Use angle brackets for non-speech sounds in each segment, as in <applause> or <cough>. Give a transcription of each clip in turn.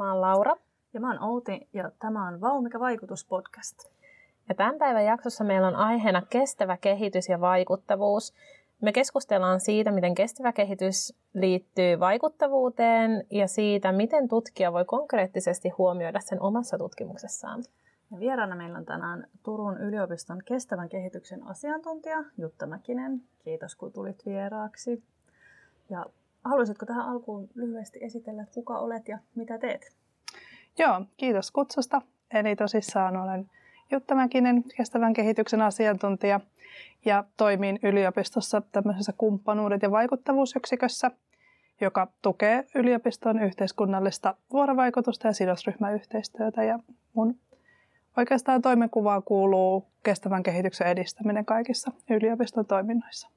Mä oon Laura. Ja mä oon Outi ja tämä on Vau, mikä vaikutus podcast. Ja tämän päivän jaksossa meillä on aiheena kestävä kehitys ja vaikuttavuus. Me keskustellaan siitä, miten kestävä kehitys liittyy vaikuttavuuteen ja siitä, miten tutkija voi konkreettisesti huomioida sen omassa tutkimuksessaan. Ja vieraana meillä on tänään Turun yliopiston kestävän kehityksen asiantuntija Jutta Mäkinen. Kiitos kun tulit vieraaksi. Ja haluaisitko tähän alkuun lyhyesti esitellä, että kuka olet ja mitä teet? Joo, kiitos kutsusta. Eli tosissaan olen Jutta Mäkinen, kestävän kehityksen asiantuntija ja toimin yliopistossa tämmöisessä kumppanuudet- ja vaikuttavuusyksikössä, joka tukee yliopiston yhteiskunnallista vuorovaikutusta ja sidosryhmäyhteistyötä. Ja mun oikeastaan toimenkuvaan kuuluu kestävän kehityksen edistäminen kaikissa yliopiston toiminnoissa.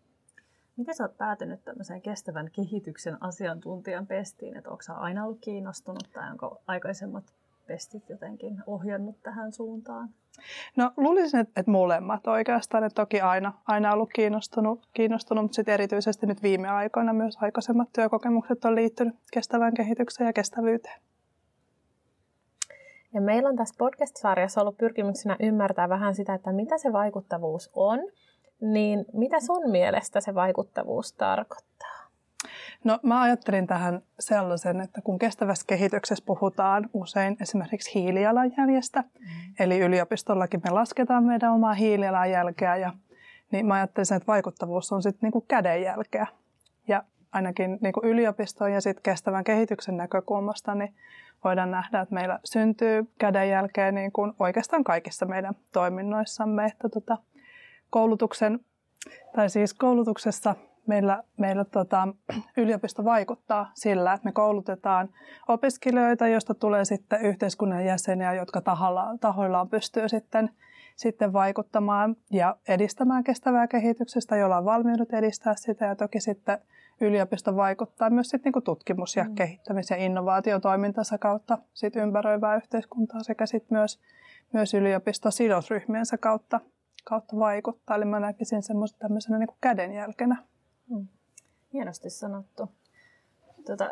Miten sä oot päätynyt tämmöiseen kestävän kehityksen asiantuntijan pestiin? Että onko sä aina ollut kiinnostunut tai onko aikaisemmat pestit jotenkin ohjannut tähän suuntaan? No luulisin, että, että molemmat oikeastaan. Että toki aina, aina ollut kiinnostunut, kiinnostunut mutta sitten erityisesti nyt viime aikoina myös aikaisemmat työkokemukset on liittynyt kestävään kehitykseen ja kestävyyteen. Ja meillä on tässä podcast-sarjassa ollut pyrkimyksenä ymmärtää vähän sitä, että mitä se vaikuttavuus on – niin mitä sun mielestä se vaikuttavuus tarkoittaa? No mä ajattelin tähän sellaisen, että kun kestävässä kehityksessä puhutaan usein esimerkiksi hiilijalanjäljestä, mm. eli yliopistollakin me lasketaan meidän omaa hiilijalanjälkeä, ja, niin mä ajattelin, että vaikuttavuus on sitten niinku kädenjälkeä. Ja ainakin niinku yliopiston ja sitten kestävän kehityksen näkökulmasta, niin voidaan nähdä, että meillä syntyy kädenjälkeä niin kuin oikeastaan kaikissa meidän toiminnoissamme, että tota, koulutuksen, tai siis koulutuksessa meillä, meillä tota, yliopisto vaikuttaa sillä, että me koulutetaan opiskelijoita, joista tulee sitten yhteiskunnan jäseniä, jotka tahoillaan, tahoillaan pystyy sitten, sitten vaikuttamaan ja edistämään kestävää kehityksestä, jolla on valmiudet edistää sitä ja toki sitten yliopisto vaikuttaa myös sitten niin tutkimus- ja mm. kehittämis- ja innovaatiotoimintansa kautta sit ympäröivää yhteiskuntaa sekä sitten myös, myös yliopiston sidosryhmiensä kautta kautta vaikuttaa. Eli mä näkisin semmoisen tämmöisenä niin kädenjälkenä. Hmm. Hienosti sanottu. Tota,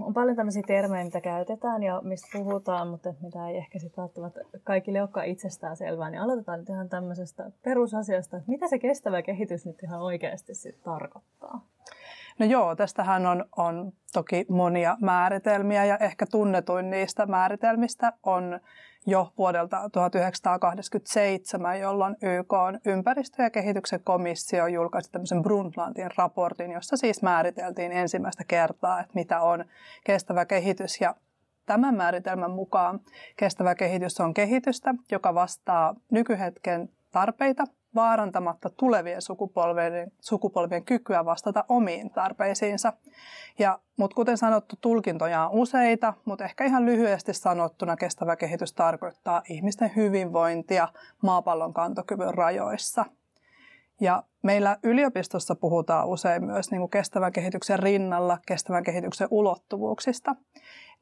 on paljon tämmöisiä termejä, mitä käytetään ja mistä puhutaan, mutta mitä ei ehkä sitten välttämättä kaikille olekaan itsestään selvää, niin aloitetaan nyt ihan tämmöisestä perusasiasta, että mitä se kestävä kehitys nyt ihan oikeasti sitten tarkoittaa? No joo, tästähän on, on toki monia määritelmiä ja ehkä tunnetuin niistä määritelmistä on jo vuodelta 1987, jolloin YK on ympäristö- ja kehityksen komissio julkaisi tämmöisen Brundtlandin raportin, jossa siis määriteltiin ensimmäistä kertaa, että mitä on kestävä kehitys. Ja tämän määritelmän mukaan kestävä kehitys on kehitystä, joka vastaa nykyhetken tarpeita vaarantamatta tulevien sukupolvien, sukupolvien kykyä vastata omiin tarpeisiinsa. Ja, mutta kuten sanottu, tulkintoja on useita, mutta ehkä ihan lyhyesti sanottuna kestävä kehitys tarkoittaa ihmisten hyvinvointia maapallon kantokyvyn rajoissa. Ja meillä yliopistossa puhutaan usein myös niin kuin kestävän kehityksen rinnalla kestävän kehityksen ulottuvuuksista.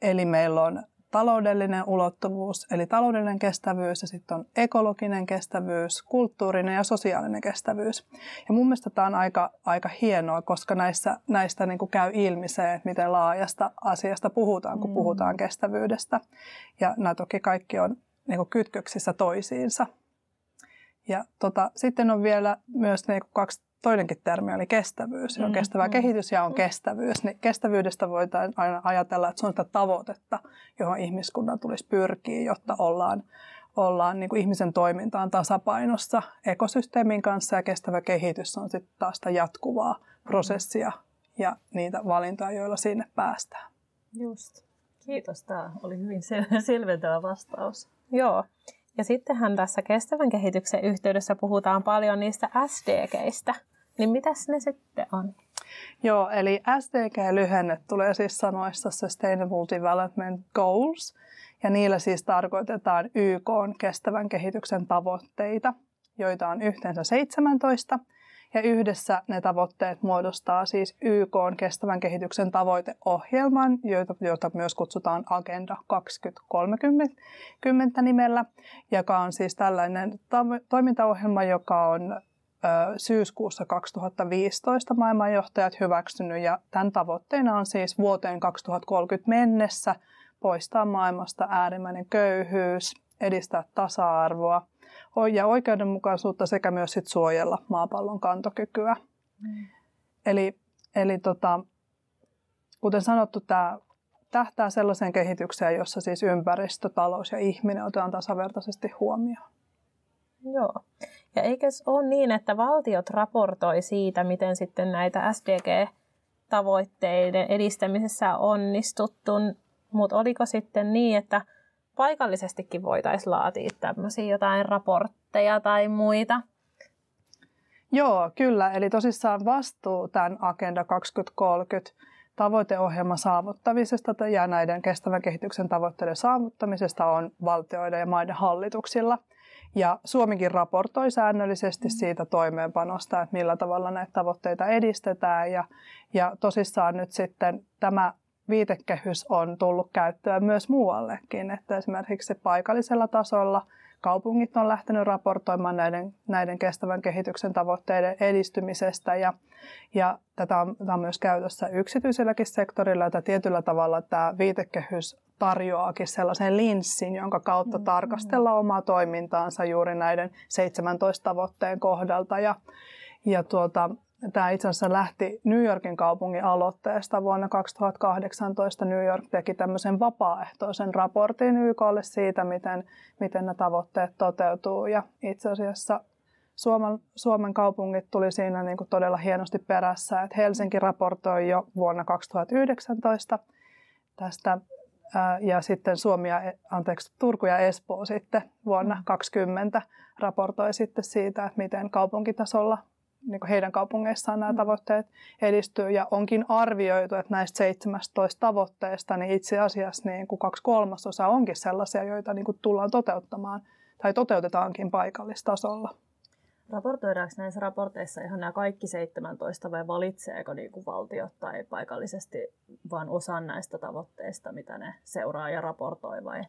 Eli meillä on taloudellinen ulottuvuus, eli taloudellinen kestävyys, ja sitten on ekologinen kestävyys, kulttuurinen ja sosiaalinen kestävyys. Ja mun mielestä tämä on aika, aika hienoa, koska näissä, näistä niin kuin käy ilmi se, että miten laajasta asiasta puhutaan, kun mm. puhutaan kestävyydestä. Ja nämä toki kaikki on niin kuin kytköksissä toisiinsa. Ja tota, sitten on vielä myös niin kuin kaksi toinenkin termi oli kestävyys. On mm, kestävä mm. kehitys ja on kestävyys. Niin kestävyydestä voidaan aina ajatella, että se on sitä tavoitetta, johon ihmiskunnan tulisi pyrkiä, jotta ollaan, ollaan niin kuin ihmisen toimintaan tasapainossa ekosysteemin kanssa. Ja kestävä kehitys on sitten taas sitä jatkuvaa prosessia ja niitä valintoja, joilla sinne päästään. Just. Kiitos. Tämä oli hyvin sel- <laughs> selventävä vastaus. Joo. Ja sittenhän tässä kestävän kehityksen yhteydessä puhutaan paljon niistä SDGistä. Niin mitäs ne sitten on? Joo, eli SDG-lyhenne tulee siis sanoista Sustainable Development Goals, ja niillä siis tarkoitetaan YK kestävän kehityksen tavoitteita, joita on yhteensä 17, ja yhdessä ne tavoitteet muodostaa siis YK kestävän kehityksen tavoiteohjelman, joita, joita myös kutsutaan Agenda 2030 nimellä, joka on siis tällainen toimintaohjelma, joka on syyskuussa 2015 maailmanjohtajat hyväksynyt. Ja tämän tavoitteena on siis vuoteen 2030 mennessä poistaa maailmasta äärimmäinen köyhyys, edistää tasa-arvoa ja oikeudenmukaisuutta sekä myös sit suojella maapallon kantokykyä. Mm. Eli, eli tota, kuten sanottu, tämä tähtää sellaiseen kehitykseen, jossa siis ympäristö, talous ja ihminen otetaan tasavertaisesti huomioon. Joo. Ja eikö ole niin, että valtiot raportoi siitä, miten sitten näitä SDG-tavoitteiden edistämisessä on onnistuttu, mutta oliko sitten niin, että paikallisestikin voitaisiin laatia tämmöisiä jotain raportteja tai muita? Joo, kyllä. Eli tosissaan vastuu tämän Agenda 2030 tavoiteohjelman saavuttamisesta ja näiden kestävän kehityksen tavoitteiden saavuttamisesta on valtioiden ja maiden hallituksilla. Ja Suomikin raportoi säännöllisesti siitä toimeenpanosta, että millä tavalla näitä tavoitteita edistetään. Ja, ja tosissaan nyt sitten tämä viitekehys on tullut käyttöön myös muuallekin, että esimerkiksi paikallisella tasolla kaupungit on lähtenyt raportoimaan näiden, näiden kestävän kehityksen tavoitteiden edistymisestä. Ja, ja tätä on, tätä on myös käytössä yksityiselläkin sektorilla, että tietyllä tavalla tämä viitekehys tarjoaakin sellaisen linssin, jonka kautta mm-hmm. tarkastella omaa toimintaansa juuri näiden 17 tavoitteen kohdalta. Ja, ja tuota, Tämä itse asiassa lähti New Yorkin kaupungin aloitteesta. Vuonna 2018 New York teki tämmöisen vapaaehtoisen raportin YKlle siitä, miten, miten nämä tavoitteet toteutuu. Ja itse asiassa Suomen, Suomen kaupungit tuli siinä niin kuin todella hienosti perässä. Että Helsinki raportoi jo vuonna 2019 tästä ja sitten Suomi ja, anteeksi, Turku ja Espoo sitten vuonna 2020 raportoi sitten siitä, että miten kaupunkitasolla niin kuin heidän kaupungeissaan nämä mm. tavoitteet edistyy. Ja onkin arvioitu, että näistä 17 tavoitteesta niin itse asiassa niin kuin kaksi kolmasosaa onkin sellaisia, joita niin kuin tullaan toteuttamaan tai toteutetaankin paikallistasolla. Raportoidaanko näissä raporteissa ihan nämä kaikki 17 vai valitseeko niin kuin valtiot tai paikallisesti vain osan näistä tavoitteista, mitä ne seuraa ja raportoi vai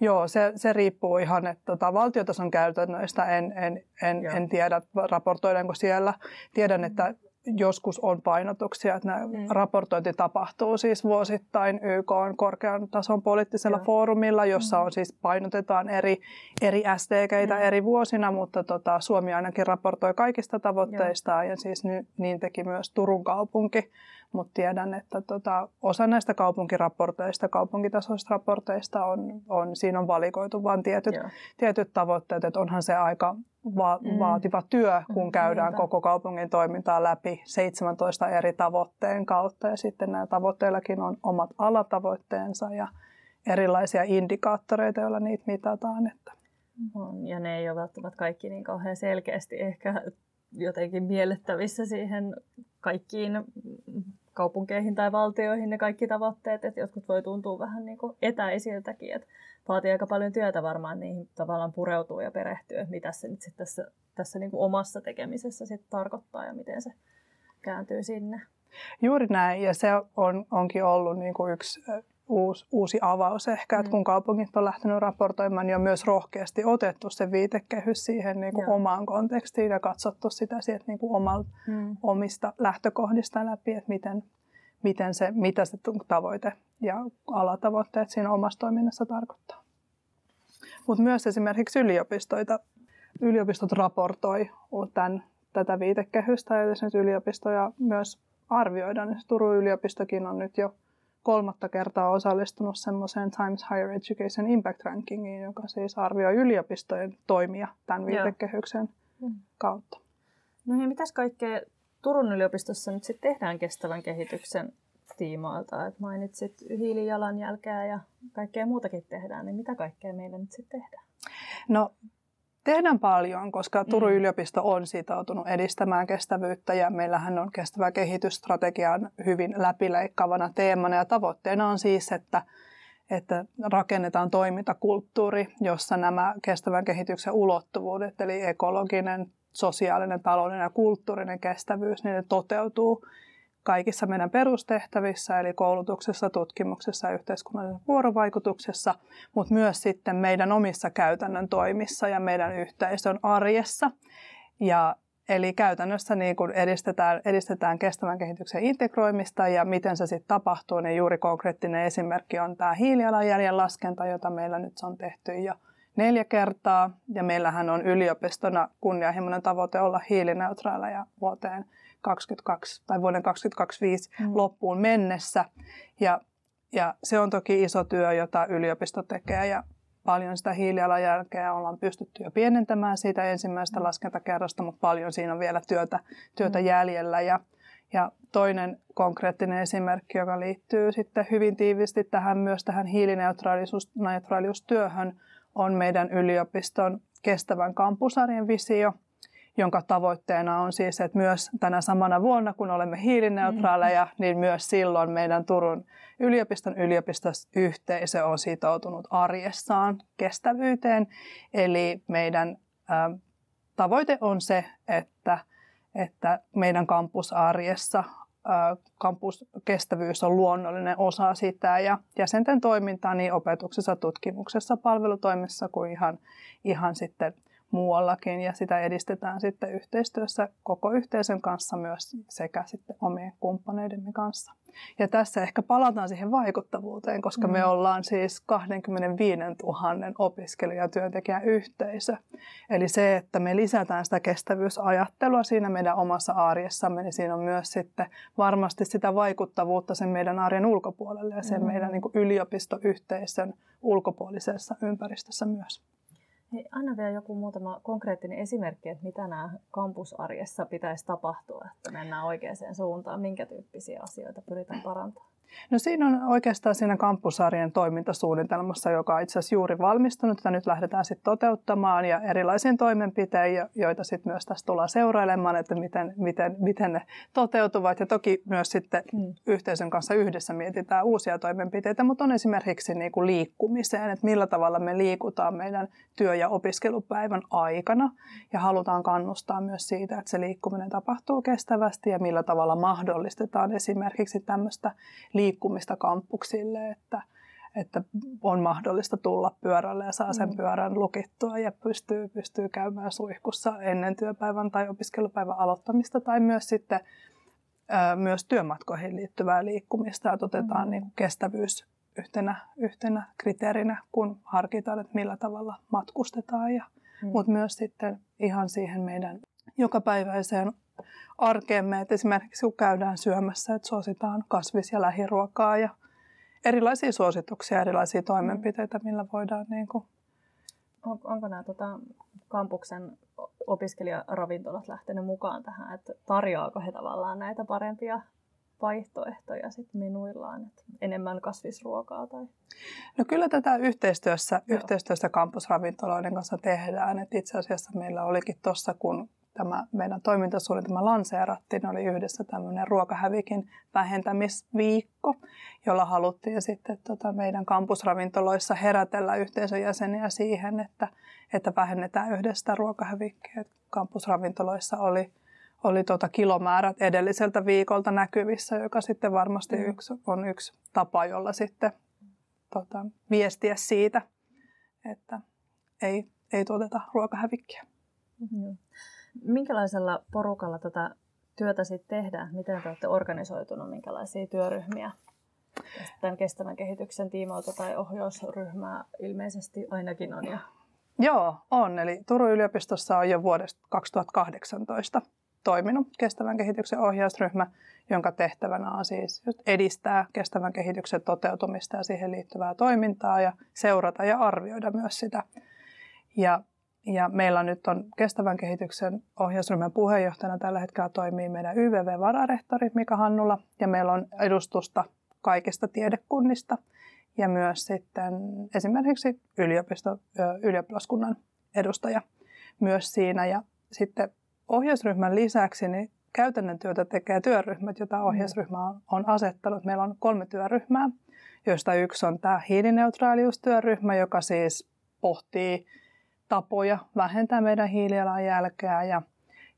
Joo, se, se riippuu ihan, että tota, valtiotason käytännöistä en, en, en, en tiedä, raportoidaanko siellä. Tiedän, että joskus on painotuksia, että nämä mm. raportointi tapahtuu siis vuosittain YK on korkean tason poliittisella Joo. foorumilla, jossa mm. on siis painotetaan eri, eri SDGitä mm. eri vuosina, mutta tota, Suomi ainakin raportoi kaikista tavoitteista ja siis ny, niin teki myös Turun kaupunki mutta tiedän, että tota, osa näistä kaupunkiraporteista, kaupunkitasoisista raporteista on, on siinä on valikoitu vain tietyt, tietyt tavoitteet, että onhan se aika va- mm. vaativa työ, kun mm, käydään niinpä. koko kaupungin toimintaa läpi 17 eri tavoitteen kautta ja sitten nämä tavoitteillakin on omat alatavoitteensa ja erilaisia indikaattoreita, joilla niitä mitataan. Että. On, ja ne ei ole välttämättä kaikki niin kauhean selkeästi ehkä jotenkin miellettävissä siihen kaikkiin kaupunkeihin tai valtioihin ne kaikki tavoitteet, että jotkut voi tuntua vähän niin kuin etäisiltäkin, että vaatii aika paljon työtä varmaan niihin tavallaan pureutuu ja perehtyä, mitä se nyt sitten tässä, tässä niin kuin omassa tekemisessä sitten tarkoittaa ja miten se kääntyy sinne. Juuri näin, ja se on, onkin ollut niin kuin yksi uusi, uusi avaus ehkä, mm. että kun kaupungit on lähtenyt raportoimaan, niin on myös rohkeasti otettu se viitekehys siihen niin kuin omaan kontekstiin ja katsottu sitä sieltä niin kuin omal, mm. omista lähtökohdista läpi, että miten, miten se, mitä se tavoite ja alatavoitteet siinä omassa toiminnassa tarkoittaa. Mutta myös esimerkiksi yliopistoita, yliopistot raportoi tämän, tätä viitekehystä ja nyt yliopistoja myös arvioidaan. Turun yliopistokin on nyt jo kolmatta kertaa osallistunut semmoiseen Times Higher Education Impact Rankingiin, joka siis arvioi yliopistojen toimia tämän viitekehyksen mm. kautta. No ja mitäs kaikkea Turun yliopistossa nyt sitten tehdään kestävän kehityksen tiimoilta? Et mainitsit hiilijalanjälkeä ja kaikkea muutakin tehdään, niin mitä kaikkea meillä nyt sitten tehdään? No Tehdään paljon, koska Turun mm. yliopisto on sitoutunut edistämään kestävyyttä ja meillähän on kestävä kehitysstrategian hyvin läpileikkaavana teemana ja tavoitteena on siis, että, että rakennetaan toimintakulttuuri, jossa nämä kestävän kehityksen ulottuvuudet, eli ekologinen, sosiaalinen, taloudellinen ja kulttuurinen kestävyys, niin ne toteutuu kaikissa meidän perustehtävissä, eli koulutuksessa, tutkimuksessa ja yhteiskunnallisessa vuorovaikutuksessa, mutta myös sitten meidän omissa käytännön toimissa ja meidän yhteisön arjessa. Ja Eli käytännössä niin kun edistetään, edistetään kestävän kehityksen integroimista ja miten se sitten tapahtuu, niin juuri konkreettinen esimerkki on tämä hiilijalanjäljen laskenta, jota meillä nyt on tehty jo neljä kertaa. Ja meillähän on yliopistona kunnianhimoinen tavoite olla hiilineutraaleja vuoteen 2022 tai vuoden 2025 mm. loppuun mennessä. Ja, ja se on toki iso työ, jota yliopisto tekee ja paljon sitä hiilijalanjälkeä ollaan pystytty jo pienentämään siitä ensimmäisestä mm. laskentakerrasta, mutta paljon siinä on vielä työtä, työtä mm. jäljellä. Ja, ja toinen konkreettinen esimerkki, joka liittyy sitten hyvin tiivisti tähän myös tähän hiilineutraaliustyöhön, on meidän yliopiston kestävän kampusarjen visio – jonka tavoitteena on siis, että myös tänä samana vuonna, kun olemme hiilineutraaleja, mm-hmm. niin myös silloin meidän Turun yliopiston yliopistoyhteisö on sitoutunut arjessaan kestävyyteen. Eli meidän ä, tavoite on se, että, että meidän kampusarjessa kampuskestävyys on luonnollinen osa sitä ja jäsenten toimintaa niin opetuksessa, tutkimuksessa, palvelutoimissa kuin ihan, ihan sitten muuallakin ja sitä edistetään sitten yhteistyössä koko yhteisön kanssa myös sekä sitten omien kumppaneidemme kanssa. Ja tässä ehkä palataan siihen vaikuttavuuteen, koska mm. me ollaan siis 25 000 opiskelijatyöntekijän yhteisö. Eli se, että me lisätään sitä kestävyysajattelua siinä meidän omassa arjessamme, niin siinä on myös sitten varmasti sitä vaikuttavuutta sen meidän arjen ulkopuolelle ja sen mm. meidän niin kuin yliopistoyhteisön ulkopuolisessa ympäristössä myös. Hei, anna vielä joku muutama konkreettinen esimerkki, että mitä nämä kampusarjessa pitäisi tapahtua, että mennään oikeaan suuntaan, minkä tyyppisiä asioita pyritään parantamaan. No siinä on oikeastaan siinä kampusarjen toimintasuunnitelmassa, joka on itse asiassa juuri valmistunut, jota nyt lähdetään sitten toteuttamaan ja erilaisiin toimenpiteisiin, joita sitten myös tässä tullaan seurailemaan, että miten, miten, miten ne toteutuvat. Ja toki myös sitten mm. yhteisön kanssa yhdessä mietitään uusia toimenpiteitä, mutta on esimerkiksi niin kuin liikkumiseen, että millä tavalla me liikutaan meidän työ- ja opiskelupäivän aikana ja halutaan kannustaa myös siitä, että se liikkuminen tapahtuu kestävästi ja millä tavalla mahdollistetaan esimerkiksi tämmöistä liikkumista kampuksille, että, että on mahdollista tulla pyörälle ja saa sen mm. pyörän lukittua ja pystyy, pystyy käymään suihkussa ennen työpäivän tai opiskelupäivän aloittamista tai myös sitten ää, myös työmatkoihin liittyvää liikkumista, että otetaan mm. niin kuin kestävyys yhtenä, yhtenä kriteerinä, kun harkitaan, että millä tavalla matkustetaan. Ja, mm. Mutta myös sitten ihan siihen meidän jokapäiväiseen arkeemme, että esimerkiksi kun käydään syömässä, että suositaan kasvis- ja lähiruokaa ja erilaisia suosituksia, erilaisia toimenpiteitä, millä voidaan niin kuin... On, onko nämä tota, kampuksen opiskelijaravintolat lähtenyt mukaan tähän, että tarjoaako he tavallaan näitä parempia vaihtoehtoja sit minuillaan, että enemmän kasvisruokaa? Tai... No kyllä tätä yhteistyössä, yhteistyössä kampusravintoloiden kanssa tehdään. Et itse asiassa meillä olikin tuossa, kun tämä meidän toimintasuunnitelma lanseerattiin, oli yhdessä tämmöinen ruokahävikin vähentämisviikko, jolla haluttiin sitten tota meidän kampusravintoloissa herätellä yhteisön jäseniä siihen, että, että vähennetään yhdestä ruokahävikkiä. Kampusravintoloissa oli, oli tota kilomäärät edelliseltä viikolta näkyvissä, joka sitten varmasti mm. yksi, on yksi tapa, jolla sitten tota, viestiä siitä, että ei, ei tuoteta ruokahävikkiä. Mm-hmm. Minkälaisella porukalla tätä työtä sitten tehdään? Miten te olette organisoitunut? Minkälaisia työryhmiä tämän kestävän kehityksen tiimoilta tai ohjausryhmää ilmeisesti ainakin on? Ja... Joo, on. Eli Turun yliopistossa on jo vuodesta 2018 toiminut kestävän kehityksen ohjausryhmä, jonka tehtävänä on siis edistää kestävän kehityksen toteutumista ja siihen liittyvää toimintaa ja seurata ja arvioida myös sitä. Ja ja meillä nyt on kestävän kehityksen ohjausryhmän puheenjohtajana tällä hetkellä toimii meidän YVV-vararehtori Mika Hannula ja meillä on edustusta kaikista tiedekunnista ja myös sitten esimerkiksi yliopisto, ylioppilaskunnan edustaja myös siinä. Ja sitten ohjausryhmän lisäksi niin käytännön työtä tekee työryhmät, joita mm. ohjausryhmä on, on asettanut. Meillä on kolme työryhmää, joista yksi on tämä hiilineutraaliustyöryhmä, joka siis pohtii tapoja vähentää meidän hiilijalanjälkeä ja,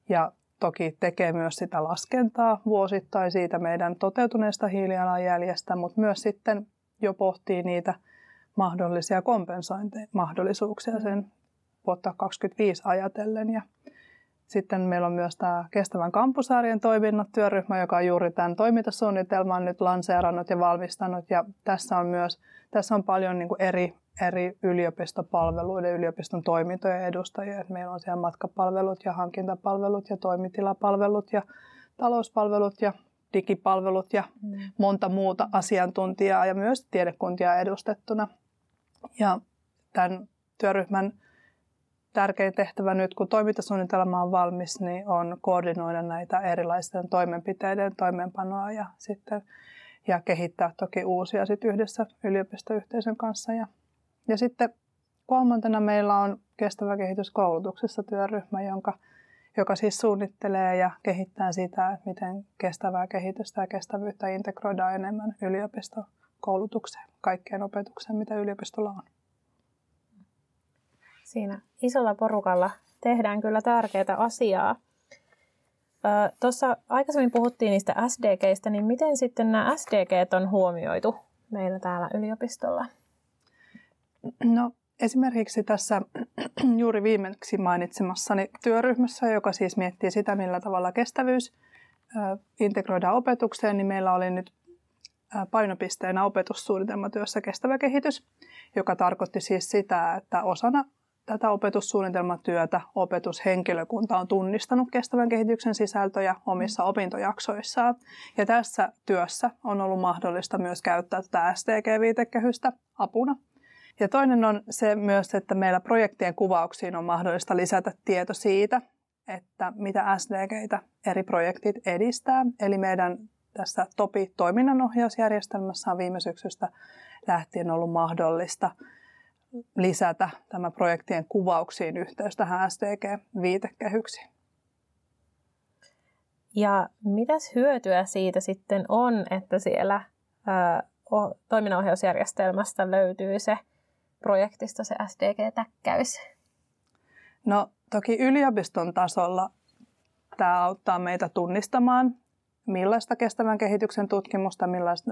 ja toki tekee myös sitä laskentaa vuosittain siitä meidän toteutuneesta hiilijalanjäljestä, mutta myös sitten jo pohtii niitä mahdollisia kompensointimahdollisuuksia sen vuotta 2025 ajatellen. Ja sitten meillä on myös tämä kestävän kampusarjen toiminnat työryhmä, joka on juuri tämän toimintasuunnitelman nyt lanseerannut ja valmistanut. Ja tässä on myös tässä on paljon niin eri, eri yliopistopalveluiden, yliopiston toimintojen edustajia. Et meillä on siellä matkapalvelut ja hankintapalvelut ja toimitilapalvelut ja talouspalvelut ja digipalvelut ja mm. monta muuta asiantuntijaa ja myös tiedekuntia edustettuna. Ja tämän työryhmän tärkein tehtävä nyt, kun toimintasuunnitelma on valmis, niin on koordinoida näitä erilaisten toimenpiteiden toimeenpanoa ja sitten ja kehittää toki uusia sit yhdessä yliopistoyhteisön kanssa. Ja, ja sitten kolmantena meillä on kestävä kehitys koulutuksessa työryhmä, jonka, joka siis suunnittelee ja kehittää sitä, että miten kestävää kehitystä ja kestävyyttä integroidaan enemmän yliopistokoulutukseen, kaikkeen opetukseen, mitä yliopistolla on. Siinä isolla porukalla tehdään kyllä tärkeää asiaa. Tuossa aikaisemmin puhuttiin niistä SDGistä, niin miten sitten nämä SDG on huomioitu meillä täällä yliopistolla? No esimerkiksi tässä <clears throat> juuri viimeksi mainitsemassani työryhmässä, joka siis miettii sitä, millä tavalla kestävyys integroidaan opetukseen, niin meillä oli nyt painopisteenä opetussuunnitelmatyössä kestävä kehitys, joka tarkoitti siis sitä, että osana tätä opetussuunnitelmatyötä opetushenkilökunta on tunnistanut kestävän kehityksen sisältöjä omissa opintojaksoissaan. Ja tässä työssä on ollut mahdollista myös käyttää tätä STG-viitekehystä apuna. Ja toinen on se myös, että meillä projektien kuvauksiin on mahdollista lisätä tieto siitä, että mitä SDGitä eri projektit edistää. Eli meidän tässä TOPI toiminnanohjausjärjestelmässä on viime syksystä lähtien ollut mahdollista lisätä tämä projektien kuvauksiin yhteys tähän SDG-viitekehyksiin. Ja mitäs hyötyä siitä sitten on, että siellä ää, toiminnanohjausjärjestelmästä löytyy se projektista se SDG-täkkäys? No toki yliopiston tasolla tämä auttaa meitä tunnistamaan millaista kestävän kehityksen tutkimusta millaista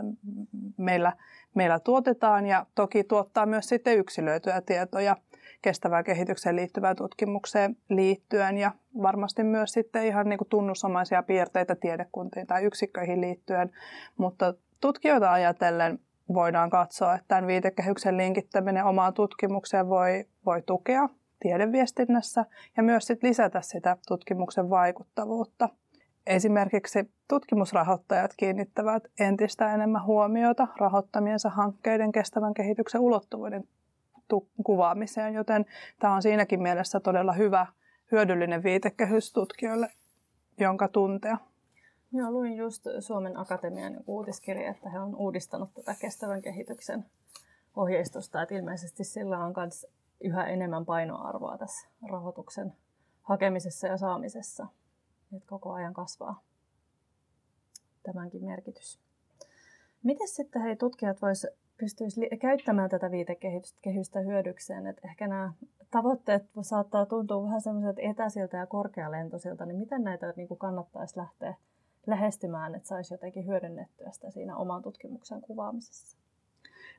meillä, meillä tuotetaan ja toki tuottaa myös sitten yksilöityjä tietoja kestävään kehitykseen liittyvään tutkimukseen liittyen ja varmasti myös sitten ihan niin kuin tunnusomaisia piirteitä tiedekuntiin tai yksikköihin liittyen, mutta tutkijoita ajatellen voidaan katsoa, että tämän viitekehyksen linkittäminen omaan tutkimukseen voi, voi tukea tiedeviestinnässä ja myös sit lisätä sitä tutkimuksen vaikuttavuutta. Esimerkiksi tutkimusrahoittajat kiinnittävät entistä enemmän huomiota rahoittamiensa hankkeiden kestävän kehityksen ulottuvuuden kuvaamiseen, joten tämä on siinäkin mielessä todella hyvä, hyödyllinen viitekehys tutkijoille, jonka tuntea. Joo, luin just Suomen Akatemian uutiskirja, että he on uudistanut tätä kestävän kehityksen ohjeistusta, että ilmeisesti sillä on myös yhä enemmän painoarvoa tässä rahoituksen hakemisessa ja saamisessa että koko ajan kasvaa tämänkin merkitys. Miten sitten hei, tutkijat vois, pystyisi käyttämään tätä viitekehystä hyödykseen? Että ehkä nämä tavoitteet saattaa tuntua vähän semmoiset etäisiltä ja korkealentoisilta, niin miten näitä niin kuin kannattaisi lähteä lähestymään, että saisi jotenkin hyödynnettyä sitä siinä oman tutkimuksen kuvaamisessa?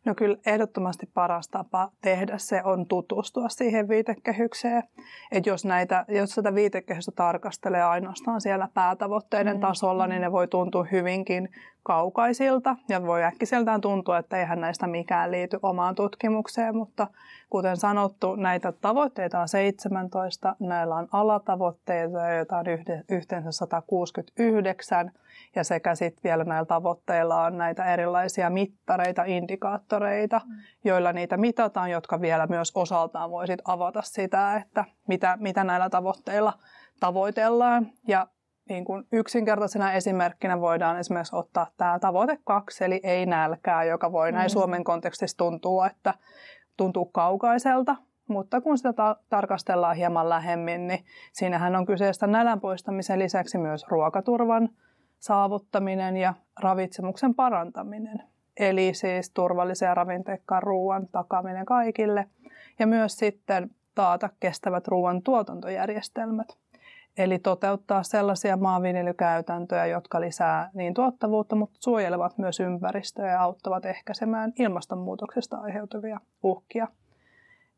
No kyllä ehdottomasti paras tapa tehdä se on tutustua siihen viitekehykseen. Että jos, näitä, jos sitä viitekehystä tarkastelee ainoastaan siellä päätavoitteiden mm. tasolla, niin ne voi tuntua hyvinkin kaukaisilta ja voi äkkiseltään tuntua, että eihän näistä mikään liity omaan tutkimukseen, mutta kuten sanottu, näitä tavoitteita on 17, näillä on alatavoitteita, joita on yhteensä 169 ja sekä sitten vielä näillä tavoitteilla on näitä erilaisia mittareita, indikaattoreita, mm. joilla niitä mitataan, jotka vielä myös osaltaan voisit avata sitä, että mitä, mitä näillä tavoitteilla tavoitellaan. Ja niin kuin yksinkertaisena esimerkkinä voidaan esimerkiksi ottaa tämä tavoite kaksi, eli ei nälkää, joka voi näin mm. Suomen kontekstissa tuntua, että tuntuu kaukaiselta, mutta kun sitä ta- tarkastellaan hieman lähemmin, niin siinähän on kyseessä nälän poistamisen lisäksi myös ruokaturvan saavuttaminen ja ravitsemuksen parantaminen. Eli siis turvallisen ja ravinteikkaan ruoan takaminen kaikille ja myös sitten taata kestävät ruoan tuotantojärjestelmät. Eli toteuttaa sellaisia maanviljelykäytäntöjä, jotka lisää niin tuottavuutta, mutta suojelevat myös ympäristöä ja auttavat ehkäisemään ilmastonmuutoksesta aiheutuvia uhkia.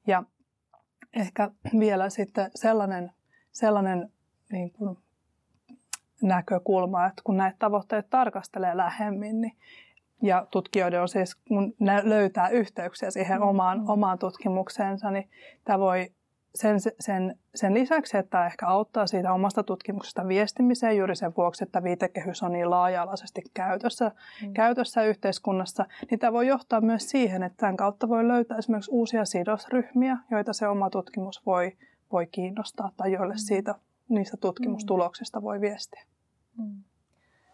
Ja ehkä vielä sitten sellainen, sellainen niin kuin näkökulma, että kun näitä tavoitteita tarkastelee lähemmin, niin ja tutkijoiden on siis, kun ne löytää yhteyksiä siihen mm. omaan, mm. omaan tutkimukseensa, niin tämä voi sen, sen, sen lisäksi, että ehkä auttaa siitä omasta tutkimuksesta viestimiseen juuri sen vuoksi, että viitekehys on niin laaja-alaisesti käytössä, mm. käytössä yhteiskunnassa, niin tämä voi johtaa myös siihen, että tämän kautta voi löytää esimerkiksi uusia sidosryhmiä, joita se oma tutkimus voi, voi kiinnostaa tai joille mm. siitä, niistä tutkimustuloksista voi viestiä. Mm.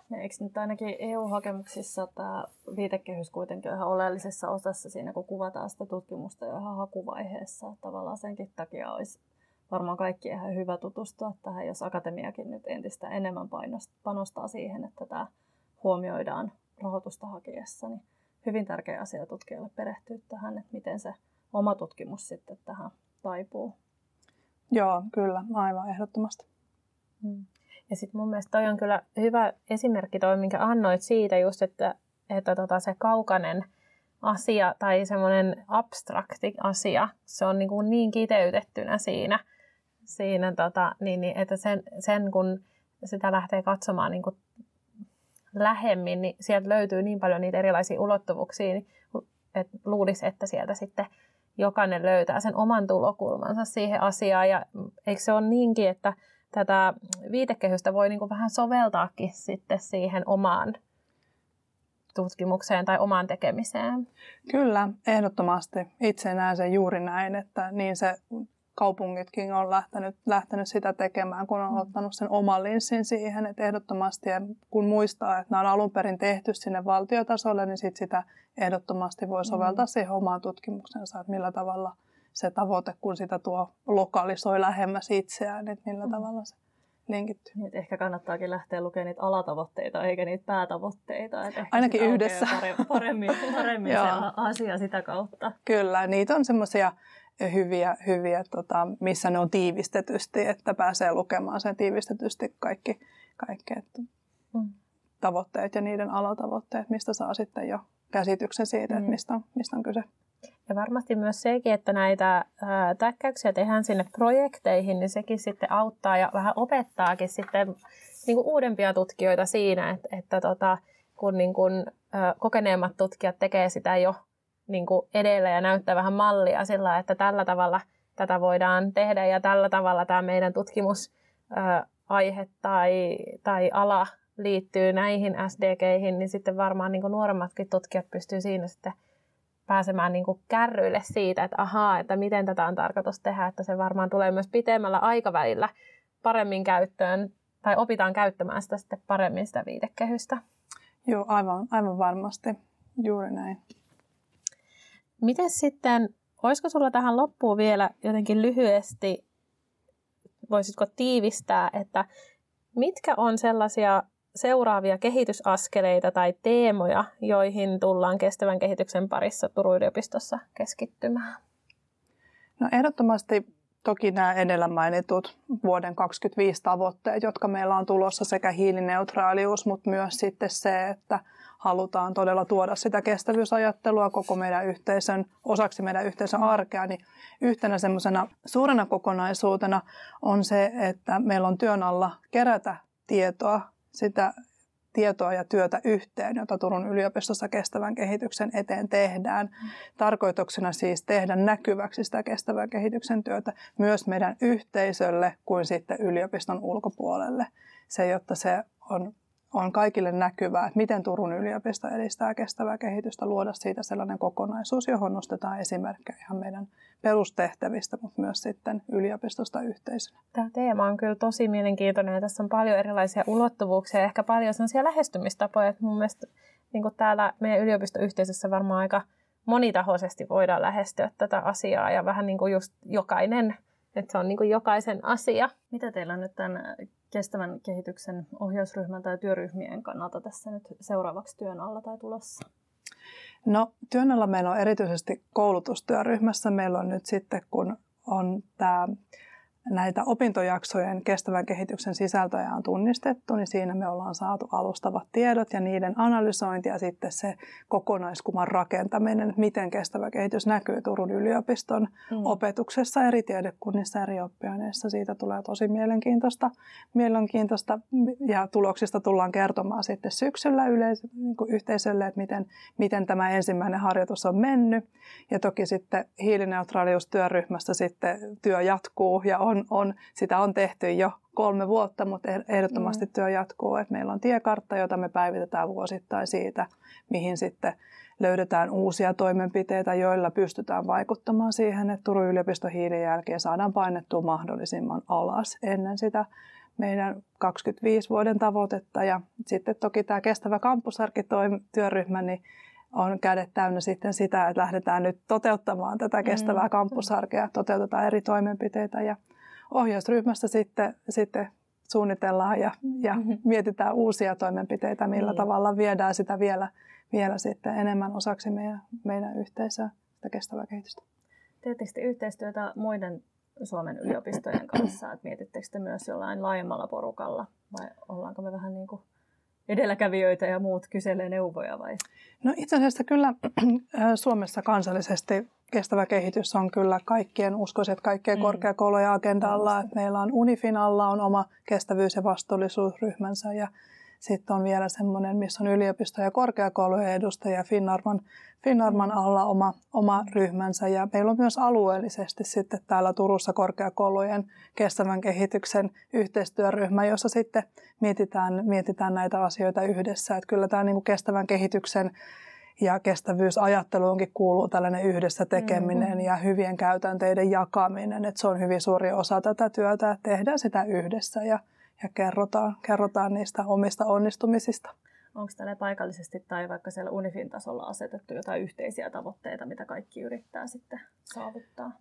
Ja eikö nyt ainakin EU-hakemuksissa tämä viitekehys kuitenkin ihan oleellisessa osassa siinä, kun kuvataan sitä tutkimusta jo ihan hakuvaiheessa. Tavallaan senkin takia olisi varmaan kaikki ihan hyvä tutustua tähän, jos akatemiakin nyt entistä enemmän panostaa siihen, että tämä huomioidaan rahoitusta hakiessa. Niin hyvin tärkeä asia tutkijalle perehtyä tähän, että miten se oma tutkimus sitten tähän taipuu. Joo, kyllä, aivan ehdottomasti. Hmm. Ja sitten mun mielestä toi on kyllä hyvä esimerkki toi, minkä annoit siitä just, että, että tota se kaukainen asia tai semmoinen abstrakti asia, se on niin, kuin niin kiteytettynä siinä, siinä tota, niin, niin, että sen, sen kun sitä lähtee katsomaan niin kuin lähemmin, niin sieltä löytyy niin paljon niitä erilaisia ulottuvuuksia, että luulisi, että sieltä sitten jokainen löytää sen oman tulokulmansa siihen asiaan. Ja eikö se ole niinkin, että tätä viitekehystä voi niin kuin vähän soveltaakin sitten siihen omaan tutkimukseen tai omaan tekemiseen. Kyllä, ehdottomasti. Itse näen sen juuri näin, että niin se kaupungitkin on lähtenyt, lähtenyt sitä tekemään, kun on mm. ottanut sen oman linssin siihen, että ehdottomasti, ja kun muistaa, että nämä on alun perin tehty sinne valtiotasolle, niin sit sitä ehdottomasti voi soveltaa mm. siihen omaan tutkimuksensa, että millä tavalla – se tavoite, kun sitä tuo lokalisoi lähemmäs itseään, että millä mm. tavalla se linkittyy. Niin, ehkä kannattaakin lähteä lukemaan niitä alatavoitteita eikä niitä päätavoitteita. Että Ainakin yhdessä. Paremmin, paremmin <laughs> se asia sitä kautta. Kyllä, niitä on semmoisia hyviä, hyviä tota, missä ne on tiivistetysti, että pääsee lukemaan sen tiivistetysti kaikki, kaikki että mm. tavoitteet ja niiden alatavoitteet, mistä saa sitten jo käsityksen siitä, mm. että mistä on, mistä on kyse. Ja varmasti myös sekin, että näitä täkkäyksiä tehdään sinne projekteihin, niin sekin sitten auttaa ja vähän opettaakin sitten niin kuin uudempia tutkijoita siinä, että, että tota, kun niin kuin, ää, kokeneemmat tutkijat tekee sitä jo niin kuin edellä ja näyttää vähän mallia sillä, että tällä tavalla tätä voidaan tehdä ja tällä tavalla tämä meidän tutkimusaihe tai, tai ala liittyy näihin SDGihin, niin sitten varmaan niin kuin nuoremmatkin tutkijat pystyy siinä sitten pääsemään niin kuin kärryille siitä, että ahaa, että miten tätä on tarkoitus tehdä, että se varmaan tulee myös pitemmällä aikavälillä paremmin käyttöön tai opitaan käyttämään sitä sitten paremmin sitä viitekehystä. Joo, aivan, aivan varmasti. Juuri näin. Miten sitten, olisiko sulla tähän loppuun vielä jotenkin lyhyesti, voisitko tiivistää, että mitkä on sellaisia seuraavia kehitysaskeleita tai teemoja, joihin tullaan kestävän kehityksen parissa Turun yliopistossa keskittymään? No ehdottomasti toki nämä edellä mainitut vuoden 2025 tavoitteet, jotka meillä on tulossa sekä hiilineutraalius, mutta myös sitten se, että halutaan todella tuoda sitä kestävyysajattelua koko meidän yhteisön, osaksi meidän yhteisön arkea, niin yhtenä semmoisena suurena kokonaisuutena on se, että meillä on työn alla kerätä tietoa sitä tietoa ja työtä yhteen, jota Turun yliopistossa kestävän kehityksen eteen tehdään. Tarkoituksena siis tehdä näkyväksi sitä kestävän kehityksen työtä myös meidän yhteisölle kuin sitten yliopiston ulkopuolelle. Se, jotta se on on kaikille näkyvää, että miten Turun yliopisto edistää kestävää kehitystä, luoda siitä sellainen kokonaisuus, johon nostetaan esimerkkejä ihan meidän perustehtävistä, mutta myös sitten yliopistosta yhteisönä. Tämä teema on kyllä tosi mielenkiintoinen ja tässä on paljon erilaisia ulottuvuuksia ja ehkä paljon sellaisia lähestymistapoja, että mun mielestä niin kuin täällä meidän yliopistoyhteisössä varmaan aika monitahoisesti voidaan lähestyä tätä asiaa ja vähän niin kuin just jokainen että se on niin kuin jokaisen asia. Mitä teillä on nyt tämän kestävän kehityksen ohjausryhmän tai työryhmien kannalta tässä nyt seuraavaksi työn alla tai tulossa? No työn alla meillä on erityisesti koulutustyöryhmässä. Meillä on nyt sitten, kun on tämä näitä opintojaksojen kestävän kehityksen sisältöjä on tunnistettu, niin siinä me ollaan saatu alustavat tiedot ja niiden analysointi ja sitten se kokonaiskuvan rakentaminen, että miten kestävä kehitys näkyy Turun yliopiston mm. opetuksessa eri tiedekunnissa, eri oppiaineissa. Siitä tulee tosi mielenkiintoista, mielenkiintoista ja tuloksista tullaan kertomaan sitten syksyllä yleis- niin yhteisölle, että miten, miten tämä ensimmäinen harjoitus on mennyt. Ja toki sitten hiilineutraaliustyöryhmässä sitten työ jatkuu ja on, on, sitä on tehty jo kolme vuotta, mutta eh, ehdottomasti mm. työ jatkuu. Että meillä on tiekartta, jota me päivitetään vuosittain siitä, mihin sitten löydetään uusia toimenpiteitä, joilla pystytään vaikuttamaan siihen, että Turun yliopiston hiilijälkeä saadaan painettua mahdollisimman alas ennen sitä meidän 25 vuoden tavoitetta. Ja sitten toki tämä kestävä kampusarkityöryhmä, niin on kädet täynnä sitten sitä, että lähdetään nyt toteuttamaan tätä kestävää mm. kampusarkea, toteutetaan eri toimenpiteitä ja ohjausryhmässä sitten, sitten suunnitellaan ja, ja mm-hmm. mietitään uusia toimenpiteitä, millä niin. tavalla viedään sitä vielä, vielä sitten enemmän osaksi meidän, meidän yhteisöä, sitä kestävää kehitystä. Teettekö yhteistyötä muiden Suomen yliopistojen kanssa, että mietittekö te myös jollain laajemmalla porukalla vai ollaanko me vähän niin kuin edelläkävijöitä ja muut kyselee neuvoja vai? No itse asiassa kyllä <clears throat> Suomessa kansallisesti kestävä kehitys on kyllä kaikkien, uskoisin, että kaikkien mm. korkeakoulujen agendalla. Että meillä on Unifin alla on oma kestävyys- ja vastuullisuusryhmänsä ja sitten on vielä semmoinen, missä on yliopisto- ja korkeakoulujen edustajia Finnarman, Finnarman alla oma, oma ryhmänsä. Ja meillä on myös alueellisesti sitten täällä Turussa korkeakoulujen kestävän kehityksen yhteistyöryhmä, jossa sitten mietitään, mietitään näitä asioita yhdessä. Että kyllä tämä niin kuin kestävän kehityksen ja kestävyysajatteluunkin kuuluu tällainen yhdessä tekeminen mm-hmm. ja hyvien käytänteiden jakaminen. Että se on hyvin suuri osa tätä työtä, että tehdään sitä yhdessä ja, ja kerrotaan, kerrotaan niistä omista onnistumisista. Onko tälle paikallisesti tai vaikka siellä Unifin tasolla asetettu jotain yhteisiä tavoitteita, mitä kaikki yrittää sitten saavuttaa?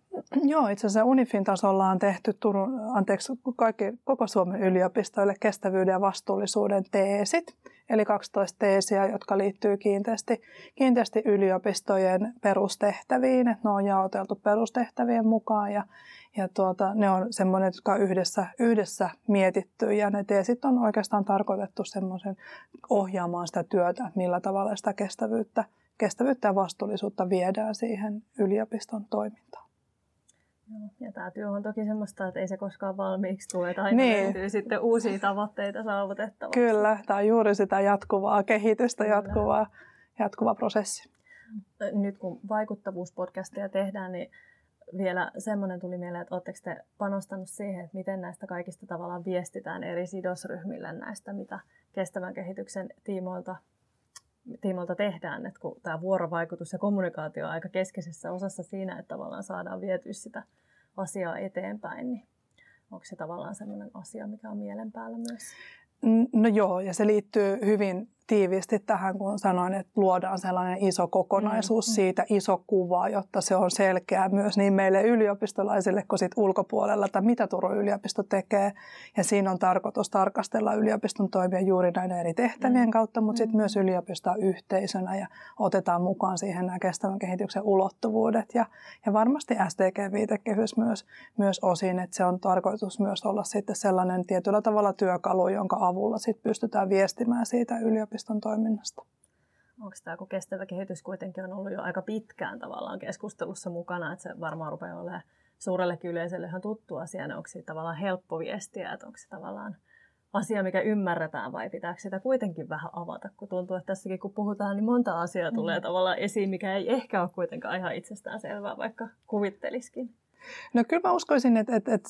Joo, itse asiassa Unifin tasolla on tehty Turun, anteeksi, kaikki, koko Suomen yliopistoille kestävyyden ja vastuullisuuden teesit eli 12 teesiä, jotka liittyy kiinteästi, kiinteästi yliopistojen perustehtäviin. Että ne on jaoteltu perustehtävien mukaan ja, ja tuota, ne on semmoinen, jotka on yhdessä, yhdessä mietitty ja ne teesit on oikeastaan tarkoitettu semmoisen ohjaamaan sitä työtä, millä tavalla sitä kestävyyttä, kestävyyttä ja vastuullisuutta viedään siihen yliopiston toimintaan. Ja tämä työ on toki semmoista, että ei se koskaan valmiiksi tule, että aina niin. löytyy sitten uusia tavoitteita saavutettavaksi. Kyllä, tämä on juuri sitä jatkuvaa kehitystä, jatkuvaa, jatkuvaa prosessi. Nyt kun vaikuttavuuspodcastia tehdään, niin vielä semmoinen tuli mieleen, että oletteko te panostanut siihen, että miten näistä kaikista tavallaan viestitään eri sidosryhmille näistä, mitä kestävän kehityksen tiimoilta, tiimoilta tehdään, että kun tämä vuorovaikutus ja kommunikaatio on aika keskeisessä osassa siinä, että tavallaan saadaan vietyä sitä asiaa eteenpäin, niin onko se tavallaan sellainen asia, mikä on mielen päällä myös? No joo, ja se liittyy hyvin tiiviisti tähän, kun sanoin, että luodaan sellainen iso kokonaisuus mm, mm. siitä, iso kuva, jotta se on selkeää myös niin meille yliopistolaisille kuin sit ulkopuolella, että mitä Turun yliopisto tekee. Ja siinä on tarkoitus tarkastella yliopiston toimia juuri näiden eri tehtävien mm. kautta, mutta sitten mm. myös yliopistoa yhteisönä ja otetaan mukaan siihen nämä kestävän kehityksen ulottuvuudet. Ja, ja varmasti STG-viitekehys myös, myös osin, että se on tarkoitus myös olla sitten sellainen tietyllä tavalla työkalu, jonka avulla sitten pystytään viestimään siitä yliopistosta yliopiston toiminnasta. Onko tämä, kun kestävä kehitys kuitenkin on ollut jo aika pitkään tavallaan keskustelussa mukana, että se varmaan rupeaa olemaan suurellekin yleisölle ihan tuttu asia, niin onko se tavallaan helppo viestiä, että onko se tavallaan asia, mikä ymmärretään vai pitääkö sitä kuitenkin vähän avata, kun tuntuu, että tässäkin kun puhutaan, niin monta asiaa tulee mm. tavallaan esiin, mikä ei ehkä ole kuitenkaan ihan itsestään selvää, vaikka kuvitteliskin. No kyllä mä uskoisin, että, että, että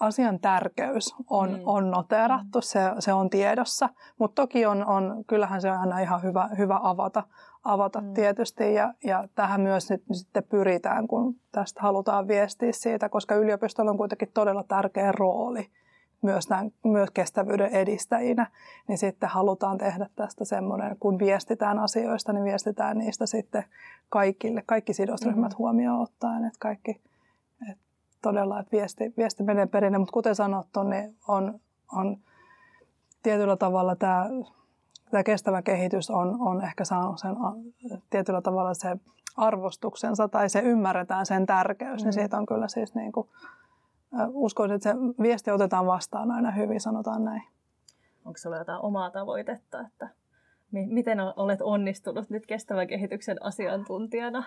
asian tärkeys on, mm. on noterattu, se, se on tiedossa, mutta toki on, on, kyllähän se on aina ihan hyvä, hyvä avata, avata mm. tietysti ja, ja tähän myös nyt sitten pyritään, kun tästä halutaan viestiä siitä, koska yliopistolla on kuitenkin todella tärkeä rooli myös, tämän, myös kestävyyden edistäjinä, niin sitten halutaan tehdä tästä semmoinen, kun viestitään asioista, niin viestitään niistä sitten kaikille, kaikki sidosryhmät mm. huomioon ottaen, että kaikki, todella, että viesti, viesti menee perinne, mutta kuten sanottu, niin on, on tietyllä tavalla tämä, tämä kestävä kehitys on, on ehkä saanut sen tietyllä tavalla se arvostuksensa tai se ymmärretään sen tärkeys, niin mm. niin siitä on kyllä siis niin kuin uskon, että se viesti otetaan vastaan aina hyvin, sanotaan näin. Onko sinulla jotain omaa tavoitetta, että miten olet onnistunut nyt kestävän kehityksen asiantuntijana?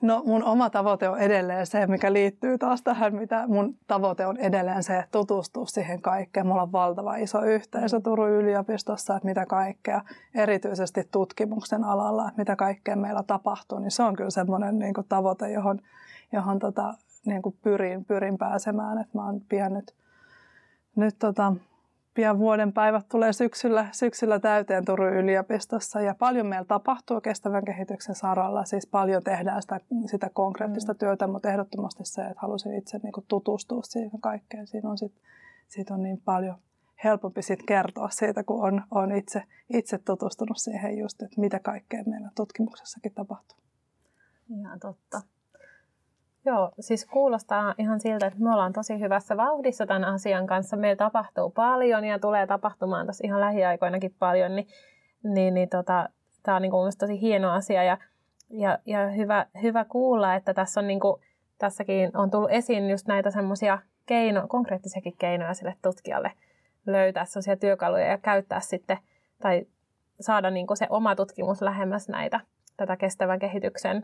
No mun oma tavoite on edelleen se, mikä liittyy taas tähän, mitä mun tavoite on edelleen se, että tutustua siihen kaikkeen. Mulla on valtava iso yhteisö. Turun yliopistossa, että mitä kaikkea, erityisesti tutkimuksen alalla, että mitä kaikkea meillä tapahtuu, niin se on kyllä semmoinen niin tavoite, johon, johon tota, niin kuin pyrin, pyrin pääsemään. Että mä oon pian nyt, nyt tota, pian vuoden päivät tulee syksyllä, syksyllä täyteen Turun yliopistossa ja paljon meillä tapahtuu kestävän kehityksen saralla. Siis paljon tehdään sitä, sitä konkreettista mm. työtä, mutta ehdottomasti se, että halusin itse niin kuin tutustua siihen kaikkeen. Siinä on, sit, siitä on niin paljon helpompi sit kertoa siitä, kun on, on itse, itse tutustunut siihen just, että mitä kaikkea meillä tutkimuksessakin tapahtuu. Ihan totta. Joo, siis kuulostaa ihan siltä, että me ollaan tosi hyvässä vauhdissa tämän asian kanssa. Meillä tapahtuu paljon ja tulee tapahtumaan tässä ihan lähiaikoinakin paljon, niin, niin, niin tota, tämä on niin kuin tosi hieno asia ja, ja, ja hyvä, hyvä kuulla, että tässä on niin kuin, tässäkin on tullut esiin just näitä semmoisia keino, konkreettisiakin keinoja sille tutkijalle löytää sellaisia työkaluja ja käyttää sitten tai saada niin kuin se oma tutkimus lähemmäs näitä tätä kestävän kehityksen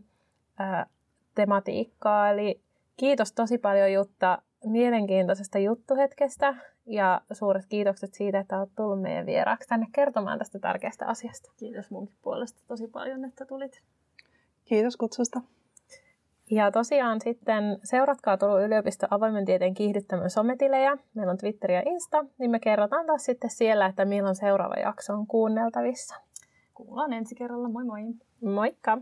tematiikkaa. Eli kiitos tosi paljon Jutta mielenkiintoisesta juttuhetkestä ja suuret kiitokset siitä, että olet tullut meidän vieraaksi tänne kertomaan tästä tärkeästä asiasta. Kiitos munkin puolesta tosi paljon, että tulit. Kiitos kutsusta. Ja tosiaan sitten seuratkaa Turun yliopiston avoimen tieteen kiihdyttämön sometilejä. Meillä on Twitter ja Insta, niin me kerrotaan taas sitten siellä, että milloin seuraava jakso on kuunneltavissa. Kuullaan ensi kerralla. Moi moi! Moikka!